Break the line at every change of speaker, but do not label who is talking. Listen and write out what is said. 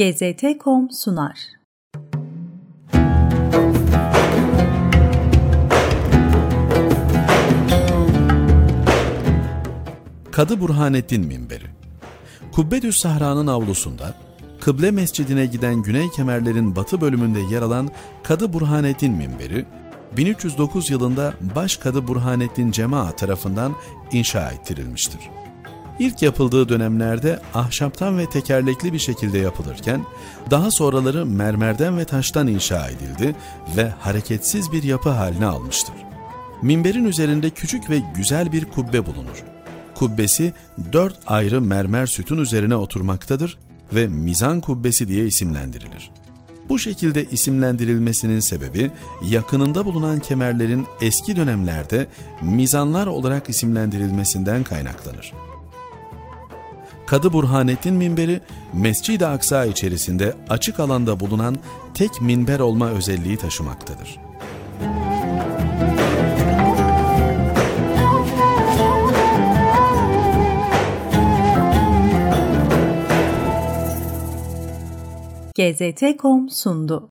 GZT.com sunar.
Kadı Burhanettin Minberi Kubbetüs Sahra'nın avlusunda, Kıble Mescidine giden güney kemerlerin batı bölümünde yer alan Kadı Burhanettin Minberi, 1309 yılında Baş Kadı Burhanettin Cema tarafından inşa ettirilmiştir. İlk yapıldığı dönemlerde ahşaptan ve tekerlekli bir şekilde yapılırken, daha sonraları mermerden ve taştan inşa edildi ve hareketsiz bir yapı haline almıştır. Minberin üzerinde küçük ve güzel bir kubbe bulunur. Kubbesi dört ayrı mermer sütun üzerine oturmaktadır ve mizan kubbesi diye isimlendirilir. Bu şekilde isimlendirilmesinin sebebi yakınında bulunan kemerlerin eski dönemlerde mizanlar olarak isimlendirilmesinden kaynaklanır. Kadı Burhanettin minberi Mescid-i Aksa içerisinde açık alanda bulunan tek minber olma özelliği taşımaktadır.
GZT.com sundu.